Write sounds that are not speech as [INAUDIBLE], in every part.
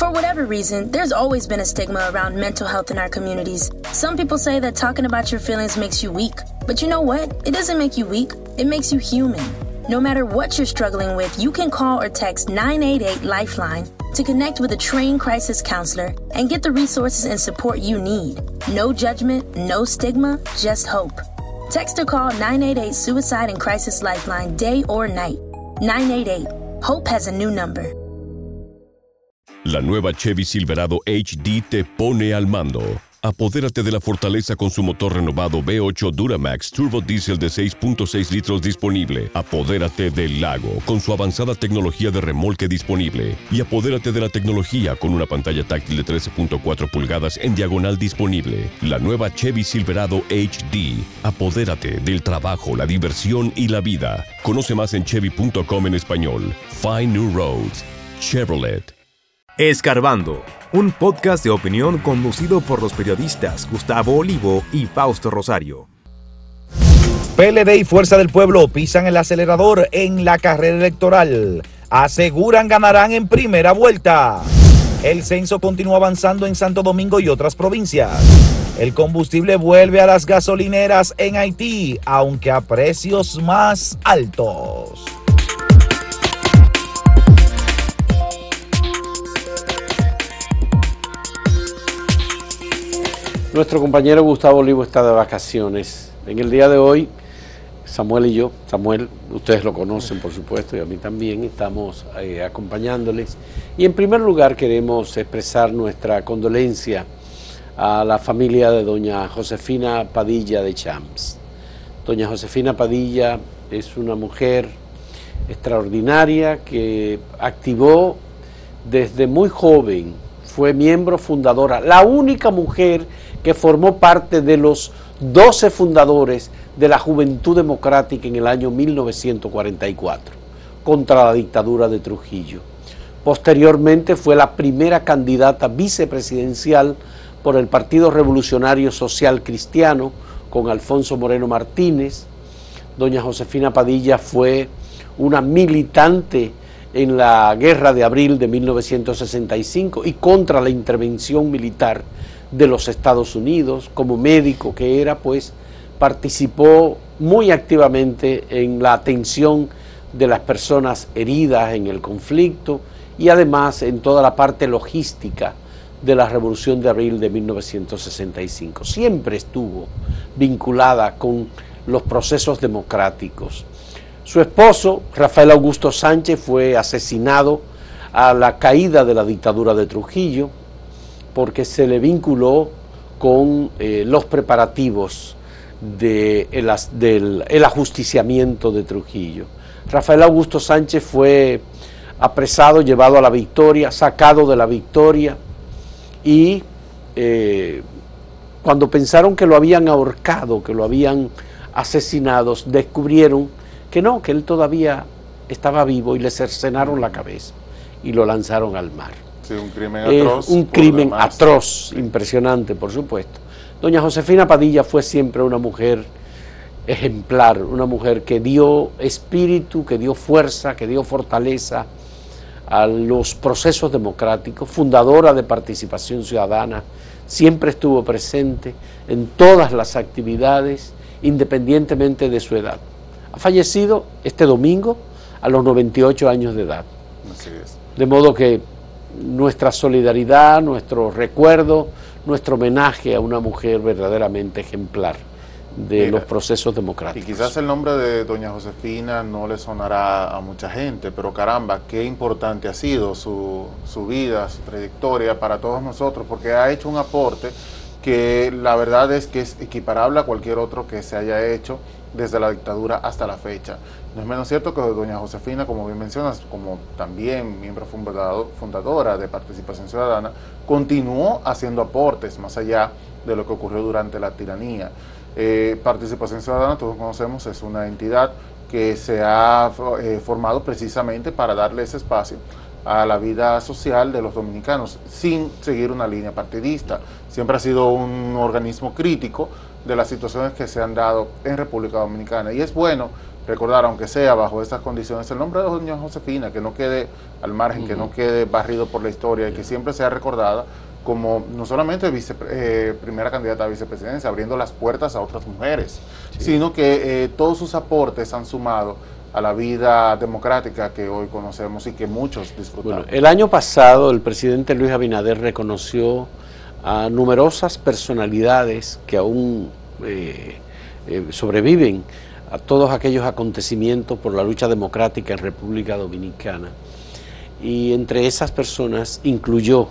For whatever reason, there's always been a stigma around mental health in our communities. Some people say that talking about your feelings makes you weak. But you know what? It doesn't make you weak, it makes you human. No matter what you're struggling with, you can call or text 988 Lifeline to connect with a trained crisis counselor and get the resources and support you need. No judgment, no stigma, just hope. Text or call 988 Suicide and Crisis Lifeline day or night. 988. Hope has a new number. La nueva Chevy Silverado HD te pone al mando. Apodérate de la fortaleza con su motor renovado V8 Duramax Turbo Diesel de 6.6 litros disponible. Apodérate del lago con su avanzada tecnología de remolque disponible. Y apodérate de la tecnología con una pantalla táctil de 13.4 pulgadas en diagonal disponible. La nueva Chevy Silverado HD. Apodérate del trabajo, la diversión y la vida. Conoce más en chevy.com en español. Find New Roads. Chevrolet. Escarbando, un podcast de opinión conducido por los periodistas Gustavo Olivo y Fausto Rosario. PLD y Fuerza del Pueblo pisan el acelerador en la carrera electoral. Aseguran ganarán en primera vuelta. El censo continúa avanzando en Santo Domingo y otras provincias. El combustible vuelve a las gasolineras en Haití, aunque a precios más altos. Nuestro compañero Gustavo Olivo está de vacaciones. En el día de hoy, Samuel y yo, Samuel, ustedes lo conocen por supuesto y a mí también, estamos eh, acompañándoles. Y en primer lugar queremos expresar nuestra condolencia a la familia de doña Josefina Padilla de Champs. Doña Josefina Padilla es una mujer extraordinaria que activó desde muy joven, fue miembro fundadora, la única mujer que formó parte de los 12 fundadores de la Juventud Democrática en el año 1944 contra la dictadura de Trujillo. Posteriormente fue la primera candidata vicepresidencial por el Partido Revolucionario Social Cristiano con Alfonso Moreno Martínez. Doña Josefina Padilla fue una militante en la Guerra de Abril de 1965 y contra la intervención militar de los Estados Unidos, como médico que era, pues participó muy activamente en la atención de las personas heridas en el conflicto y además en toda la parte logística de la Revolución de Abril de 1965. Siempre estuvo vinculada con los procesos democráticos. Su esposo, Rafael Augusto Sánchez, fue asesinado a la caída de la dictadura de Trujillo porque se le vinculó con eh, los preparativos del el ajusticiamiento de Trujillo. Rafael Augusto Sánchez fue apresado, llevado a la victoria, sacado de la victoria y eh, cuando pensaron que lo habían ahorcado, que lo habían asesinado, descubrieron que no, que él todavía estaba vivo y le cercenaron la cabeza y lo lanzaron al mar un crimen atroz. un crimen atroz, impresionante, por supuesto. Doña Josefina Padilla fue siempre una mujer ejemplar, una mujer que dio espíritu, que dio fuerza, que dio fortaleza a los procesos democráticos, fundadora de participación ciudadana, siempre estuvo presente en todas las actividades, independientemente de su edad. Ha fallecido este domingo a los 98 años de edad. De modo que nuestra solidaridad, nuestro recuerdo, nuestro homenaje a una mujer verdaderamente ejemplar de los procesos democráticos. Y quizás el nombre de doña Josefina no le sonará a mucha gente, pero caramba, qué importante ha sido su, su vida, su trayectoria para todos nosotros, porque ha hecho un aporte que la verdad es que es equiparable a cualquier otro que se haya hecho desde la dictadura hasta la fecha. No es menos cierto que doña Josefina, como bien mencionas, como también miembro fundadora de Participación Ciudadana, continuó haciendo aportes más allá de lo que ocurrió durante la tiranía. Eh, Participación Ciudadana, todos conocemos, es una entidad que se ha eh, formado precisamente para darle ese espacio a la vida social de los dominicanos, sin seguir una línea partidista. Siempre ha sido un organismo crítico de las situaciones que se han dado en República Dominicana. Y es bueno recordar, aunque sea bajo estas condiciones, el nombre de doña Josefina, que no quede al margen, que no quede barrido por la historia y que siempre sea recordada como no solamente vice, eh, primera candidata a vicepresidencia, abriendo las puertas a otras mujeres, sino que eh, todos sus aportes han sumado a la vida democrática que hoy conocemos y que muchos disfrutamos. el año pasado el presidente Luis Abinader reconoció a numerosas personalidades que aún eh, sobreviven a todos aquellos acontecimientos por la lucha democrática en República Dominicana. Y entre esas personas incluyó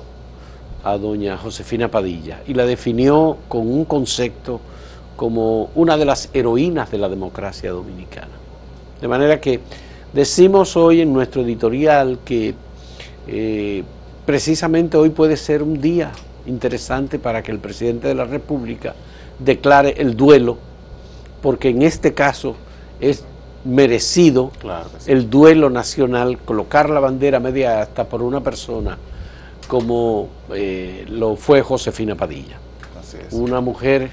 a doña Josefina Padilla y la definió con un concepto como una de las heroínas de la democracia dominicana. De manera que decimos hoy en nuestro editorial que eh, precisamente hoy puede ser un día interesante para que el presidente de la República declare el duelo, porque en este caso es merecido el duelo nacional, colocar la bandera media hasta por una persona como eh, lo fue Josefina Padilla. Una mujer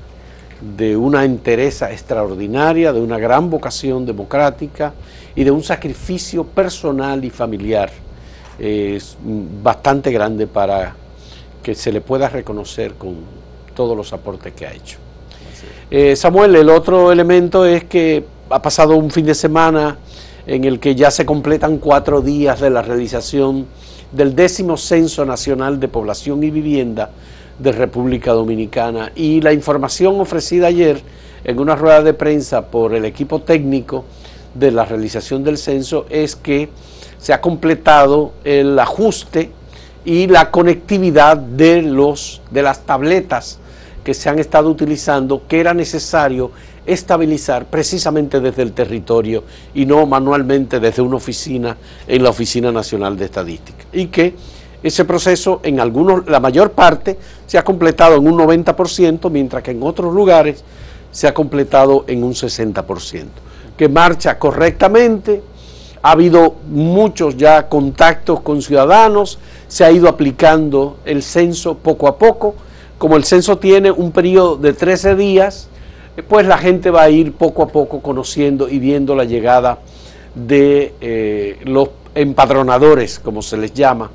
de una entereza extraordinaria, de una gran vocación democrática y de un sacrificio personal y familiar bastante grande para que se le pueda reconocer con todos los aportes que ha hecho. Eh, Samuel, el otro elemento es que ha pasado un fin de semana en el que ya se completan cuatro días de la realización del décimo Censo Nacional de Población y Vivienda de República Dominicana. Y la información ofrecida ayer en una rueda de prensa por el equipo técnico de la realización del censo es que se ha completado el ajuste y la conectividad de, los, de las tabletas que se han estado utilizando, que era necesario estabilizar precisamente desde el territorio y no manualmente desde una oficina en la Oficina Nacional de Estadística. Y que ese proceso en algunos, la mayor parte, se ha completado en un 90%, mientras que en otros lugares se ha completado en un 60%, que marcha correctamente, ha habido muchos ya contactos con ciudadanos, se ha ido aplicando el censo poco a poco, como el censo tiene un periodo de 13 días, pues la gente va a ir poco a poco conociendo y viendo la llegada de eh, los empadronadores, como se les llama,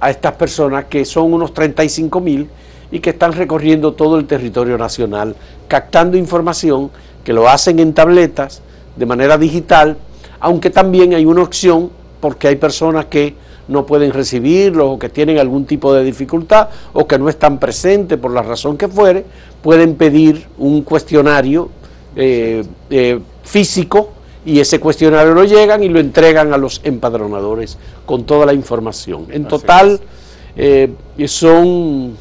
a estas personas que son unos 35 mil y que están recorriendo todo el territorio nacional, captando información que lo hacen en tabletas de manera digital, aunque también hay una opción porque hay personas que no pueden recibirlo o que tienen algún tipo de dificultad o que no están presentes por la razón que fuere, pueden pedir un cuestionario eh, eh, físico y ese cuestionario lo llegan y lo entregan a los empadronadores con toda la información. En total eh, son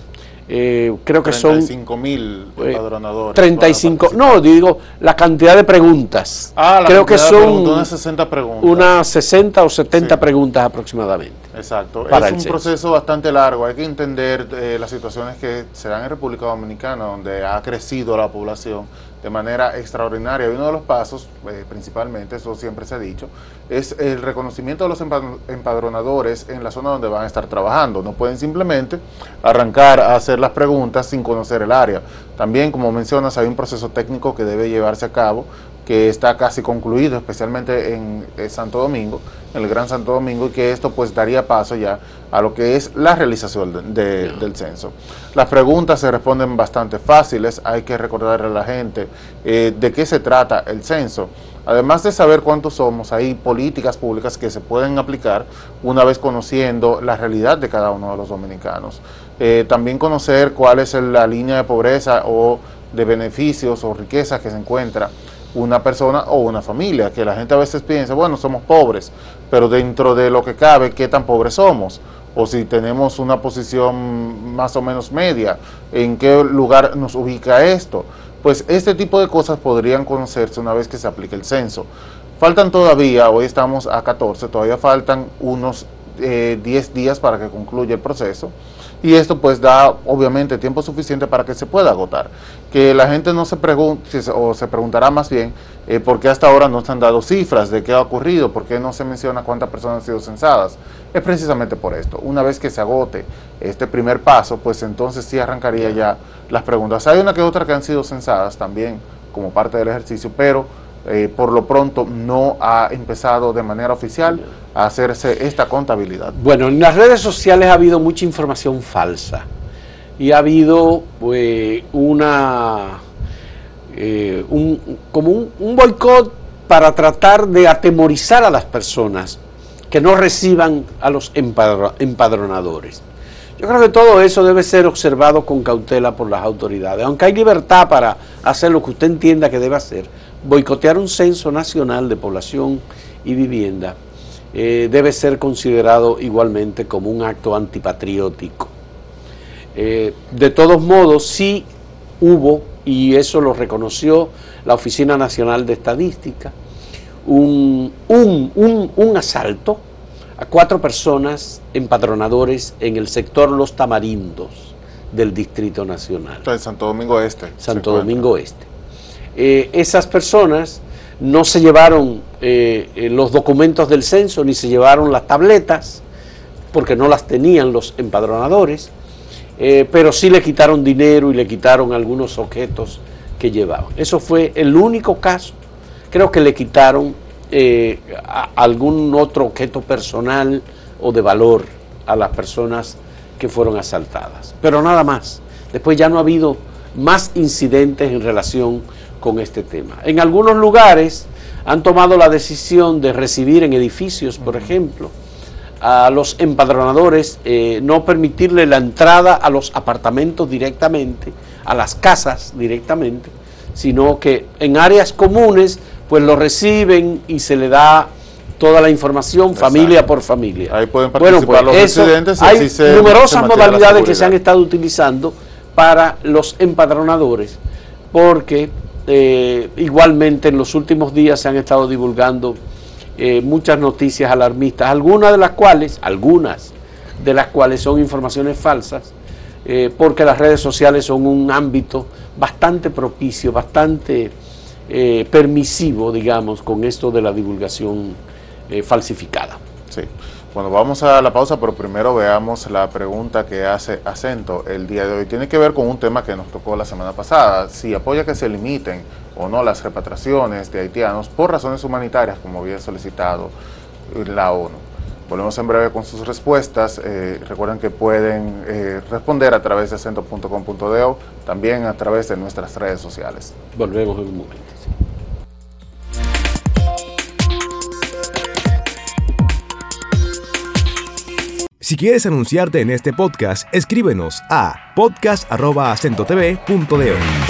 eh, creo que 35 mil eh, empadronadores. 35, no, digo la cantidad de preguntas. Ah, creo que son unas 60 preguntas. Unas 60 o 70 preguntas aproximadamente. Exacto, es un proceso bastante largo. Hay que entender eh, las situaciones que se dan en República Dominicana, donde ha crecido la población de manera extraordinaria. Y uno de los pasos, eh, principalmente, eso siempre se ha dicho, es el reconocimiento de los empadronadores en la zona donde van a estar trabajando. No pueden simplemente arrancar a hacer las preguntas sin conocer el área. También, como mencionas, hay un proceso técnico que debe llevarse a cabo que está casi concluido, especialmente en eh, Santo Domingo, en el Gran Santo Domingo, y que esto pues daría paso ya a lo que es la realización del censo. Las preguntas se responden bastante fáciles, hay que recordarle a la gente eh, de qué se trata el censo. Además de saber cuántos somos, hay políticas públicas que se pueden aplicar una vez conociendo la realidad de cada uno de los dominicanos. Eh, también conocer cuál es la línea de pobreza o de beneficios o riquezas que se encuentra una persona o una familia, que la gente a veces piensa, bueno, somos pobres, pero dentro de lo que cabe, ¿qué tan pobres somos? O si tenemos una posición más o menos media, ¿en qué lugar nos ubica esto? Pues este tipo de cosas podrían conocerse una vez que se aplique el censo. Faltan todavía, hoy estamos a 14, todavía faltan unos 10 eh, días para que concluya el proceso y esto pues da obviamente tiempo suficiente para que se pueda agotar. Que la gente no se pregunte, o se preguntará más bien, eh, por qué hasta ahora no se han dado cifras de qué ha ocurrido, por qué no se menciona cuántas personas han sido censadas. Es precisamente por esto. Una vez que se agote este primer paso, pues entonces sí arrancaría ya las preguntas. Hay una que otra que han sido censadas también como parte del ejercicio, pero eh, por lo pronto no ha empezado de manera oficial a hacerse esta contabilidad. Bueno, en las redes sociales ha habido mucha información falsa y ha habido pues, una eh, como un boicot para tratar de atemorizar a las personas que no reciban a los empadronadores. Yo creo que todo eso debe ser observado con cautela por las autoridades, aunque hay libertad para hacer lo que usted entienda que debe hacer. Boicotear un censo nacional de población y vivienda eh, debe ser considerado igualmente como un acto antipatriótico. Eh, de todos modos, sí hubo, y eso lo reconoció la Oficina Nacional de Estadística, un, un, asalto a cuatro personas empadronadores en el sector Los Tamarindos del Distrito Nacional. En Santo Domingo Este. Santo Domingo Este. Eh, esas personas no se llevaron eh, eh, los documentos del censo ni se llevaron las tabletas porque no las tenían los empadronadores, pero sí le quitaron dinero y le quitaron algunos objetos que llevaban. Eso fue el único caso creo que le quitaron algún otro objeto personal o de valor a las personas que fueron asaltadas. Pero nada más. Después ya no ha habido más incidentes en relación con este tema. En algunos lugares han tomado la decisión de recibir en edificios, por ejemplo, a los empadronadores, eh, no permitirle la entrada a los apartamentos directamente, a las casas directamente, sino que en áreas comunes pues lo reciben y se le da toda la información familia por familia. Ahí pueden participar bueno, pues los residentes. Hay numerosas modalidades que se han estado utilizando para los empadronadores, porque eh, igualmente en los últimos días se han estado divulgando eh, muchas noticias alarmistas, algunas de las cuales, algunas de las cuales son informaciones falsas, eh, porque las redes sociales son un ámbito bastante propicio, bastante permisivo, digamos, con esto de la divulgación falsificada. Sí. Bueno, vamos a la pausa, pero primero veamos la pregunta que hace Acento el día de hoy. Tiene que ver con un tema que nos tocó la semana pasada. Si apoya que se limiten o no las repatriaciones de haitianos por razones humanitarias, como había solicitado la ONU. Volvemos en breve con sus respuestas. Eh, recuerden que pueden eh, responder a través de acento.com.de también a través de nuestras redes sociales. Volvemos en un momento. Si quieres anunciarte en este podcast, escríbenos a podcast.acentotv.de.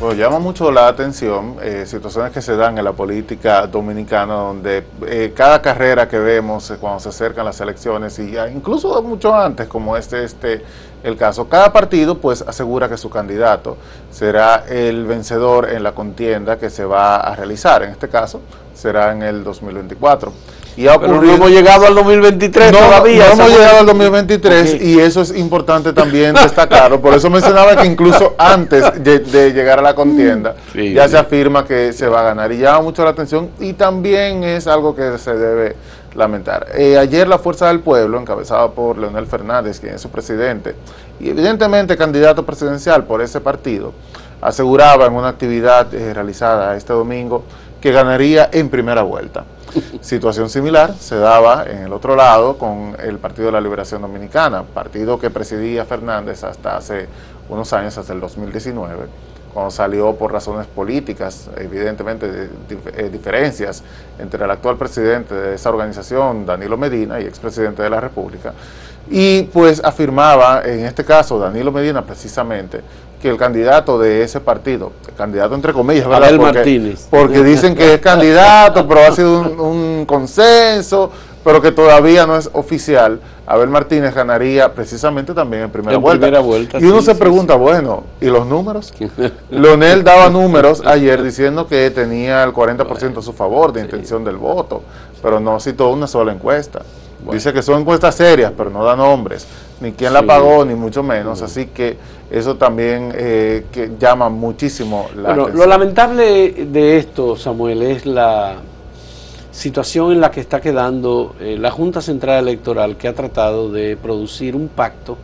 Bueno, llama mucho la atención eh, situaciones que se dan en la política dominicana, donde eh, cada carrera que vemos eh, cuando se acercan las elecciones, y incluso mucho antes, como este, este el caso, cada partido pues asegura que su candidato será el vencedor en la contienda que se va a realizar. En este caso, será en el 2024. Y ha Pero no hemos llegado al 2023 todavía. No hemos llegado al 2023 y eso es importante también destacarlo. Por eso mencionaba que incluso [LAUGHS] antes de, llegar a la contienda ya se afirma que se va a ganar y llama mucho la atención y también es algo que se debe lamentar. Eh, ayer la Fuerza del Pueblo, encabezada por Leonel Fernández, quien es su presidente, y evidentemente candidato presidencial por ese partido, aseguraba en una actividad eh, realizada este domingo que ganaría en primera vuelta. Situación similar se daba en el otro lado con el Partido de la Liberación Dominicana, partido que presidía Fernández hasta hace unos años, hasta el 2019, cuando salió por razones políticas, evidentemente eh, diferencias entre el actual presidente de esa organización, Danilo Medina, y expresidente de la República, y pues afirmaba, en este caso, Danilo Medina precisamente, que el candidato de ese partido, candidato entre comillas, ¿verdad? porque, Martínez. porque dicen que es candidato, pero ha sido un, consenso, pero que todavía no es oficial. Abel Martínez ganaría precisamente también en primera, vuelta. Y uno se pregunta, bueno, ¿y los números? [LAUGHS] Leonel daba números ayer diciendo que tenía el 40% a su favor de intención del voto, pero no citó una sola encuesta. Dice que son encuestas serias, pero no da nombres, ni quién la pagó, ni mucho menos. Así que eso también eh, que llama muchísimo la bueno, Lo lamentable de esto, Samuel, es la situación en la que está quedando eh, la Junta Central Electoral, que ha tratado de producir un pacto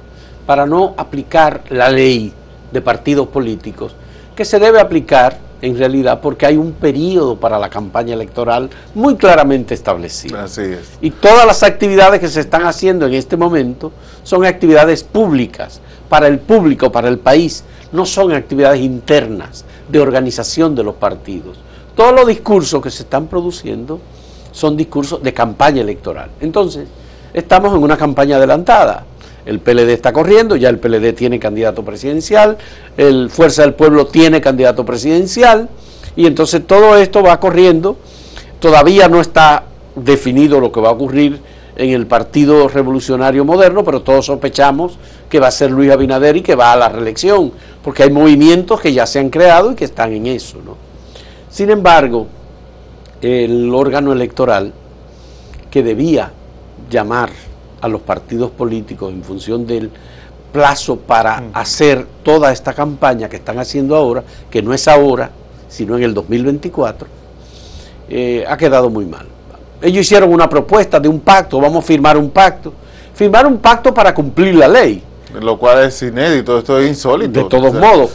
para no aplicar la ley de partidos políticos, que se debe aplicar en realidad porque hay un periodo para la campaña electoral muy claramente establecido. Así es. Y todas las actividades que se están haciendo en este momento son actividades públicas, para el público, para el país, no son actividades internas de organización de los partidos. Todos los discursos que se están produciendo son discursos de campaña electoral. Entonces, estamos en una campaña adelantada. El PLD está corriendo, ya el PLD tiene candidato presidencial, el Fuerza del Pueblo tiene candidato presidencial, y entonces todo esto va corriendo. Todavía no está definido lo que va a ocurrir en el Partido Revolucionario Moderno, pero todos sospechamos que va a ser Luis Abinader y que va a la reelección, porque hay movimientos que ya se han creado y que están en eso. ¿no? Sin embargo, el órgano electoral que debía llamar a los partidos políticos en función del plazo para hacer toda esta campaña que están haciendo ahora, que no es ahora, sino en el 2024, eh, ha quedado muy mal. Ellos hicieron una propuesta de un pacto, vamos a firmar un pacto. Firmar un pacto para cumplir la ley. Lo cual es inédito, esto es insólito. De todos modos,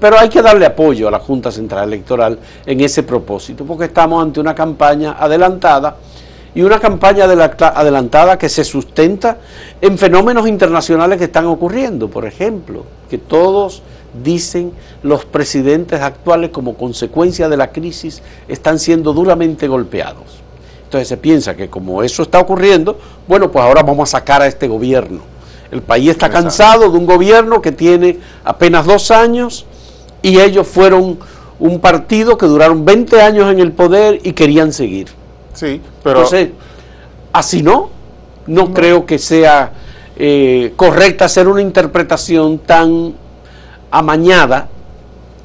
pero hay que darle apoyo a la Junta Central Electoral en ese propósito, porque estamos ante una campaña adelantada y una campaña adelantada que se sustenta en fenómenos internacionales que están ocurriendo. Por ejemplo, que todos dicen los presidentes actuales como consecuencia de la crisis están siendo duramente golpeados. Entonces se piensa que como eso está ocurriendo, bueno, pues ahora vamos a sacar a este gobierno. El país está cansado de un gobierno que tiene apenas dos años y ellos fueron un partido que duraron 20 años en el poder y querían seguir. Sí, pero... Entonces, así no, no, creo que sea eh, correcta hacer una interpretación tan amañada,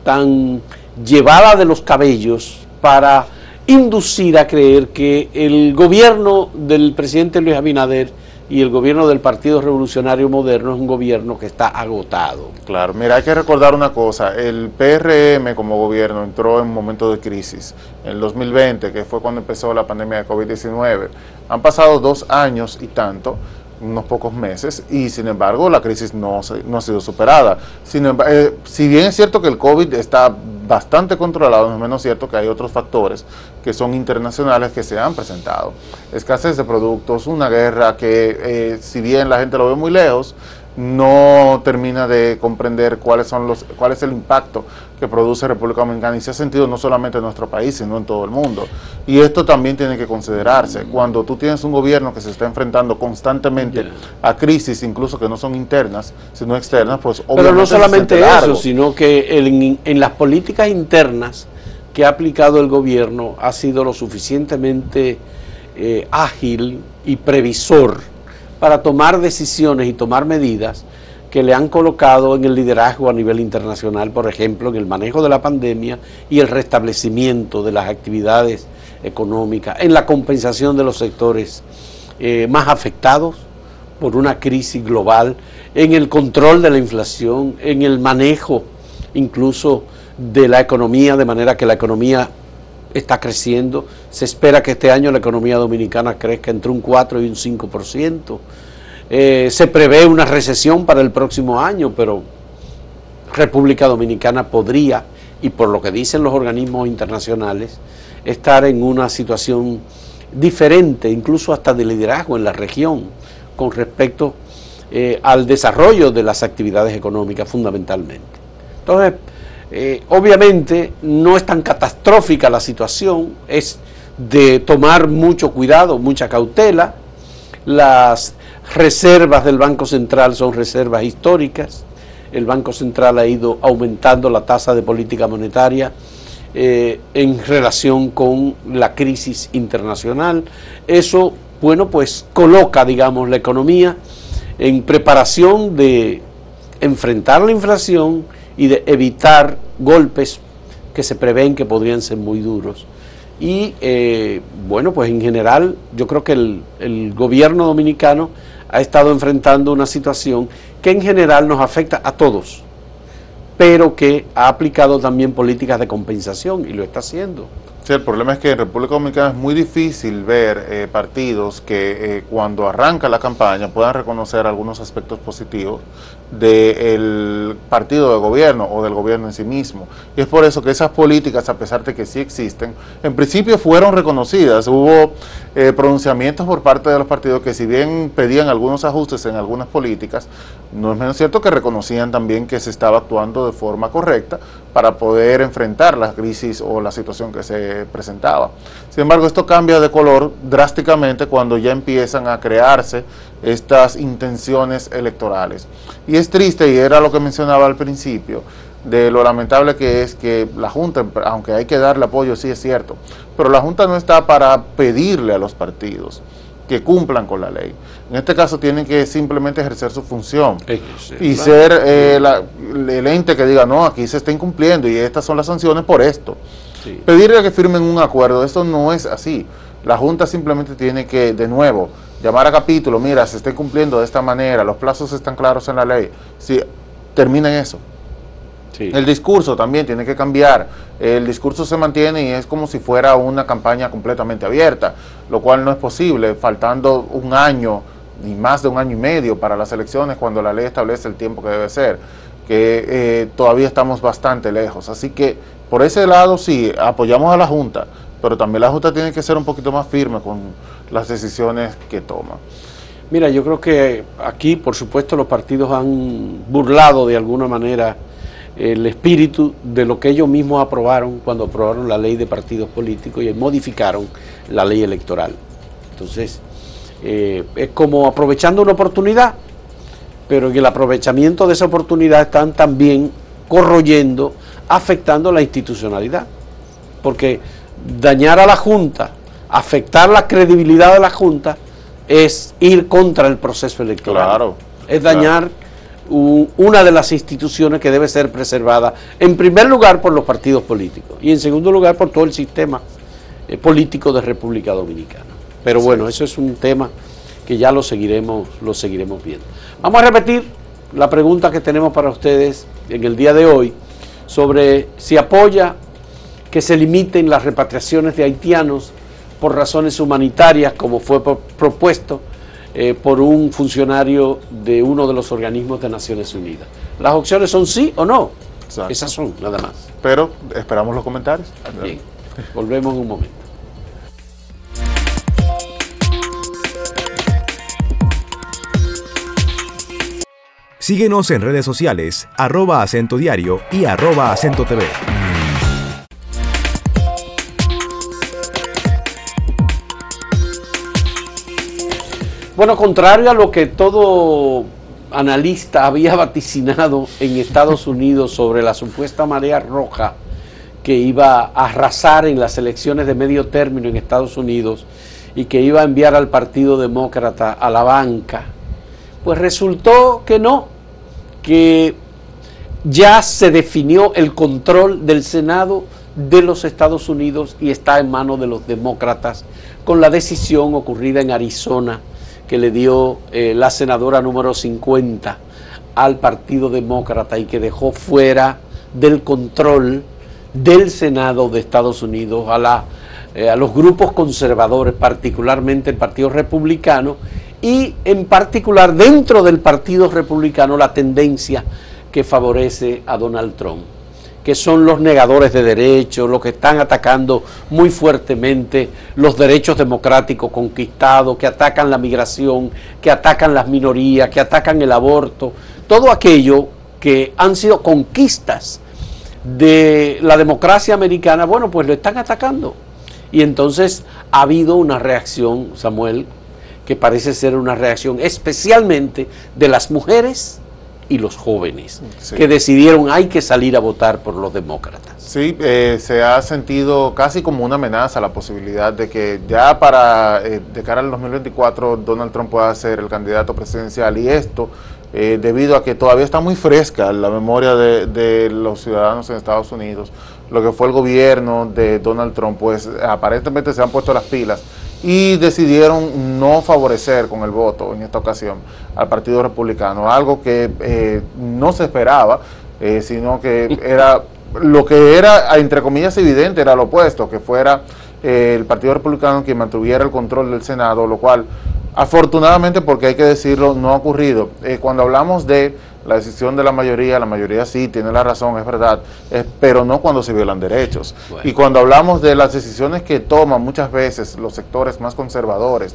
tan llevada de los cabellos para inducir a creer que el gobierno del presidente Luis Abinader y el gobierno del Partido Revolucionario Moderno es un gobierno que está agotado. Claro, mira, hay que recordar una cosa, el PRM como gobierno entró en un momento de crisis, en el 2020, que fue cuando empezó la pandemia de COVID-19. Han pasado dos años y tanto, unos pocos meses y sin embargo la crisis no, no ha sido superada. Sin eh, si bien es cierto que el COVID está bastante controlado, es menos cierto que hay otros factores que son internacionales que se han presentado. Escasez de productos, una guerra que eh, si bien la gente lo ve muy lejos, no termina de comprender cuáles son los, cuál es el impacto que produce República Dominicana y se ha sentido no solamente en nuestro país, sino en todo el mundo. Y esto también tiene que considerarse. Cuando tú tienes un gobierno que se está enfrentando constantemente a crisis, incluso que no son internas, sino externas, pues obviamente... Pero no solamente eso, sino que en, en las políticas internas que ha aplicado el gobierno ha sido lo suficientemente eh, ágil y previsor para tomar decisiones y tomar medidas que le han colocado en el liderazgo a nivel internacional, por ejemplo, en el manejo de la pandemia y el restablecimiento de las actividades económicas, en la compensación de los sectores eh, más afectados por una crisis global, en el control de la inflación, en el manejo incluso de la economía, de manera que la economía está creciendo. Se espera que este año la economía dominicana crezca entre un 4 y un 5%. Eh, se prevé una recesión para el próximo año, pero República Dominicana podría, y por lo que dicen los organismos internacionales, estar en una situación diferente, incluso hasta de liderazgo en la región, con respecto eh, al desarrollo de las actividades económicas fundamentalmente. Entonces, eh, obviamente no es tan catastrófica la situación, es de tomar mucho cuidado, mucha cautela. Las reservas del Banco Central son reservas históricas. El Banco Central ha ido aumentando la tasa de política monetaria eh, en relación con la crisis internacional. Eso, bueno, pues coloca, digamos, la economía en preparación de enfrentar la inflación y de evitar golpes que se prevén que podrían ser muy duros. Y eh, bueno, pues en general yo creo que el, gobierno dominicano ha estado enfrentando una situación que en general nos afecta a todos, pero que ha aplicado también políticas de compensación y lo está haciendo. Sí, el problema es que en República Dominicana es muy difícil ver eh, partidos que eh, cuando arranca la campaña puedan reconocer algunos aspectos positivos del partido de gobierno o del gobierno en sí mismo. Y es por eso que esas políticas, a pesar de que sí existen, en principio fueron reconocidas. Hubo eh, pronunciamientos por parte de los partidos que si bien pedían algunos ajustes en algunas políticas, no es menos cierto que reconocían también que se estaba actuando de forma correcta para poder enfrentar la crisis o la situación que se presentaba. Sin embargo, esto cambia de color drásticamente cuando ya empiezan a crearse estas intenciones electorales. Y es triste, y era lo que mencionaba al principio, de lo lamentable que es que la Junta, aunque hay que darle apoyo, sí es cierto, pero la Junta no está para pedirle a los partidos que cumplan con la ley. En este caso tienen que simplemente ejercer su función y ser eh, el ente que diga, no, aquí se está incumpliendo y estas son las sanciones por esto. Pedirle que firmen un acuerdo, esto no es así. La Junta simplemente tiene que, de nuevo, llamar a capítulo, mira, se está cumpliendo de esta manera, los plazos están claros en la ley. Si terminen eso. El discurso también tiene que cambiar. El discurso se mantiene y es como si fuera una campaña completamente abierta, lo cual no es posible, faltando un año ni más de un año y medio para las elecciones cuando la ley establece el tiempo que debe ser, que eh, todavía estamos bastante lejos. Así que por ese lado sí, apoyamos a la Junta, pero también la Junta tiene que ser un poquito más firme con las decisiones que toma. Mira, yo creo que aquí, por supuesto, los partidos han burlado de alguna manera el espíritu de lo que ellos mismos aprobaron cuando aprobaron la ley de partidos políticos y modificaron la ley electoral. Entonces, eh, es como aprovechando una oportunidad, pero en el aprovechamiento de esa oportunidad están también corroyendo, afectando la institucionalidad. Porque dañar a la Junta, afectar la credibilidad de la Junta, es ir contra el proceso electoral. Claro. Es dañar una de las instituciones que debe ser preservada, en primer lugar por los partidos políticos y en segundo lugar por todo el sistema eh, político de República Dominicana. Pero bueno, eso es un tema que ya lo seguiremos, lo seguiremos viendo. Vamos a repetir la pregunta que tenemos para ustedes en el día de hoy sobre si apoya que se limiten las repatriaciones de haitianos por razones humanitarias, como fue propuesto eh, por un funcionario de uno de los organismos de Naciones Unidas. Las opciones son sí o no. Esas son, nada más. Pero esperamos los comentarios. Bien, volvemos en un momento. Síguenos en redes sociales, arroba acento diario y arroba acento TV. Bueno, contrario a lo que todo analista [LAUGHS] había vaticinado en Estados Unidos sobre la supuesta marea roja que iba a arrasar en las elecciones de medio término en Estados Unidos y que iba a enviar al Partido Demócrata a la banca, pues resultó que no, que ya se definió el control del Senado de los Estados Unidos y está en manos de los demócratas con la decisión ocurrida en Arizona que le dio eh, la senadora número 50 al Partido Demócrata y que dejó fuera del control del Senado de Estados Unidos a, la, eh, a los grupos conservadores, particularmente el Partido Republicano, y en particular dentro del Partido Republicano la tendencia que favorece a Donald Trump que son los negadores de derechos, los que están atacando muy fuertemente los derechos democráticos conquistados, que atacan la migración, que atacan las minorías, que atacan el aborto, todo aquello que han sido conquistas de la democracia americana, bueno, pues lo están atacando. Y entonces ha habido una reacción, Samuel, que parece ser una reacción especialmente de las mujeres, y los jóvenes que decidieron hay que salir a votar por los demócratas. Sí, eh, se ha sentido casi como una amenaza la posibilidad de que ya para eh, de cara al 2024 Donald Trump pueda ser el candidato presidencial y esto eh, debido a que todavía está muy fresca la memoria de, de, los ciudadanos en Estados Unidos, lo que fue el gobierno de Donald Trump, pues aparentemente se han puesto las pilas y decidieron no favorecer con el voto en esta ocasión al Partido Republicano, algo que eh, no se esperaba, eh, sino que era lo que era, entre comillas, evidente era lo opuesto, que fuera eh, el Partido Republicano quien mantuviera el control del Senado, lo cual afortunadamente, porque hay que decirlo, no ha ocurrido. Eh, cuando hablamos de la decisión de la mayoría, la mayoría sí tiene la razón, es verdad, pero no cuando se violan derechos. Y cuando hablamos de las decisiones que toman muchas veces los sectores más conservadores,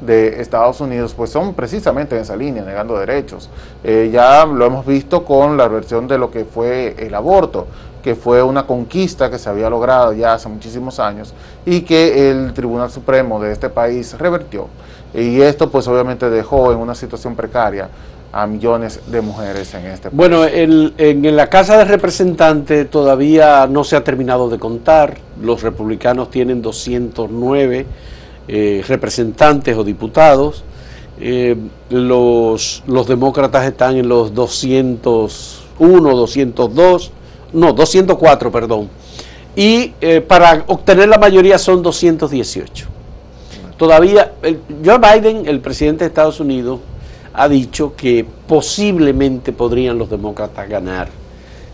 de Estados Unidos, pues son precisamente en esa línea, negando derechos. Eh, ya lo hemos visto con la versión de lo que fue el aborto, que fue una conquista que se había logrado ya hace muchísimos años y que el Tribunal Supremo de este país revertió. Y esto pues obviamente dejó en una situación precaria a millones de mujeres en este país. Bueno, en la Casa de Representantes todavía no se ha terminado de contar, los republicanos tienen 209 eh, representantes o diputados. Eh, los, los demócratas están en los 201, 202, no, 204, perdón. Y eh, para obtener la mayoría son 218. Todavía, Joe Biden, el presidente de Estados Unidos, ha dicho que posiblemente podrían los demócratas ganar.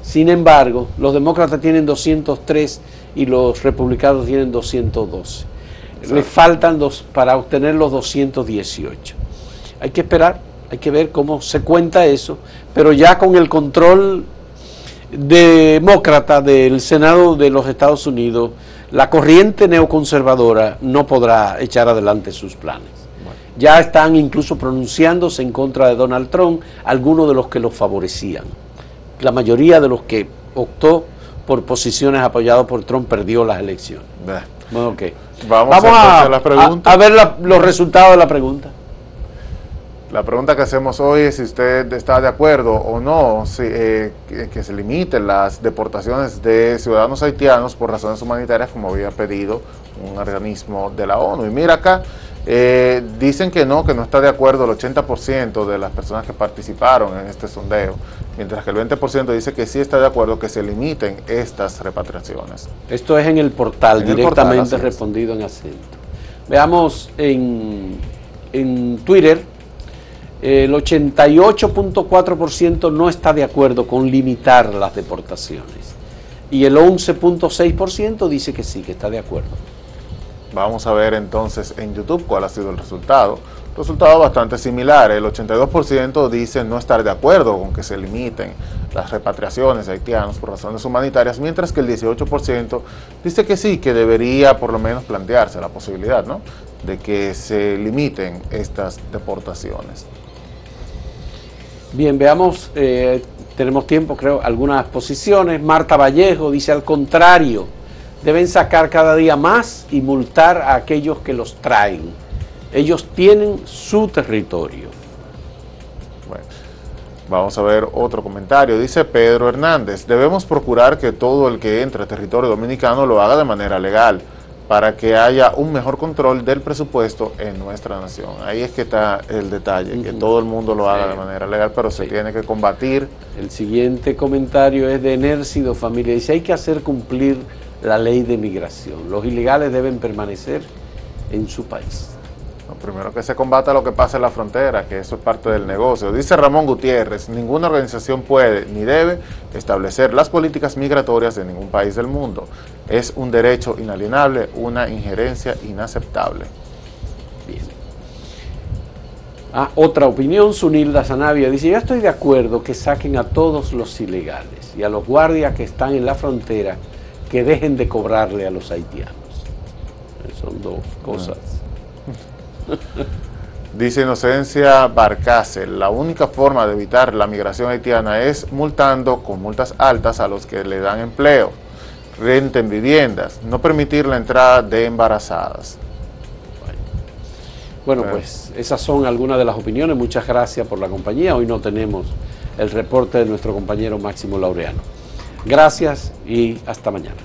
Sin embargo, los demócratas tienen 203 y los republicanos tienen 212 le faltan dos para obtener los 218. Hay que esperar, hay que ver cómo se cuenta eso, pero ya con el control demócrata del Senado de los Estados Unidos, la corriente neoconservadora no podrá echar adelante sus planes. Ya están incluso pronunciándose en contra de Donald Trump algunos de los que lo favorecían. La mayoría de los que optó por posiciones apoyadas por Trump perdió las elecciones. Bueno, okay. Vamos, a, a, ver los resultados de la pregunta. La pregunta que hacemos hoy es si usted está de acuerdo o no si, eh, que, se limiten las deportaciones de ciudadanos haitianos por razones humanitarias como había pedido un organismo de la ONU. Y mira acá, eh, dicen que no, que no está de acuerdo el 80% de las personas que participaron en este sondeo, mientras que el 20% dice que sí está de acuerdo que se limiten estas repatriaciones. Esto es en el portal, directamente respondido en acento. Veamos en, en Twitter, el 88.4% no está de acuerdo con limitar las deportaciones y el 11.6% dice que sí, que está de acuerdo. Vamos a ver entonces en YouTube cuál ha sido el resultado. Resultado bastante similar. El 82% dice no estar de acuerdo con que se limiten las repatriaciones de haitianos por razones humanitarias, mientras que el 18% dice que sí, que debería por lo menos plantearse la posibilidad ¿no? de que se limiten estas deportaciones. Bien, veamos, eh, tenemos tiempo, creo, algunas posiciones. Marta Vallejo dice al contrario deben sacar cada día más y multar a aquellos que los traen. Ellos tienen su territorio. Bueno, vamos a ver otro comentario. Dice Pedro Hernández, debemos procurar que todo el que entre a territorio dominicano lo haga de manera legal para que haya un mejor control del presupuesto en nuestra nación. Ahí es que está el detalle, que todo el mundo lo haga de manera legal, pero se tiene que combatir. El siguiente comentario es de Enércido Familia. Dice, hay que hacer cumplir la ley de migración. Los ilegales deben permanecer en su país. Lo primero que se combata lo que pasa en la frontera, que eso es parte del negocio. Dice Ramón Gutiérrez, ninguna organización puede ni debe establecer las políticas migratorias de ningún país del mundo. Es un derecho inalienable, una injerencia inaceptable. Bien. Ah, otra opinión, Sunilda Sanavia dice, yo estoy de acuerdo que saquen a todos los ilegales y a los guardias que están en la frontera que dejen de cobrarle a los haitianos. Son dos cosas. [LAUGHS] Dice Inocencia Barcácel, la única forma de evitar la migración haitiana es multando con multas altas a los que le dan empleo, renten viviendas, no permitir la entrada de embarazadas. Bueno, pues esas son algunas de las opiniones. Muchas gracias por la compañía. Hoy no tenemos el reporte de nuestro compañero Máximo Laureano. Gracias y hasta mañana.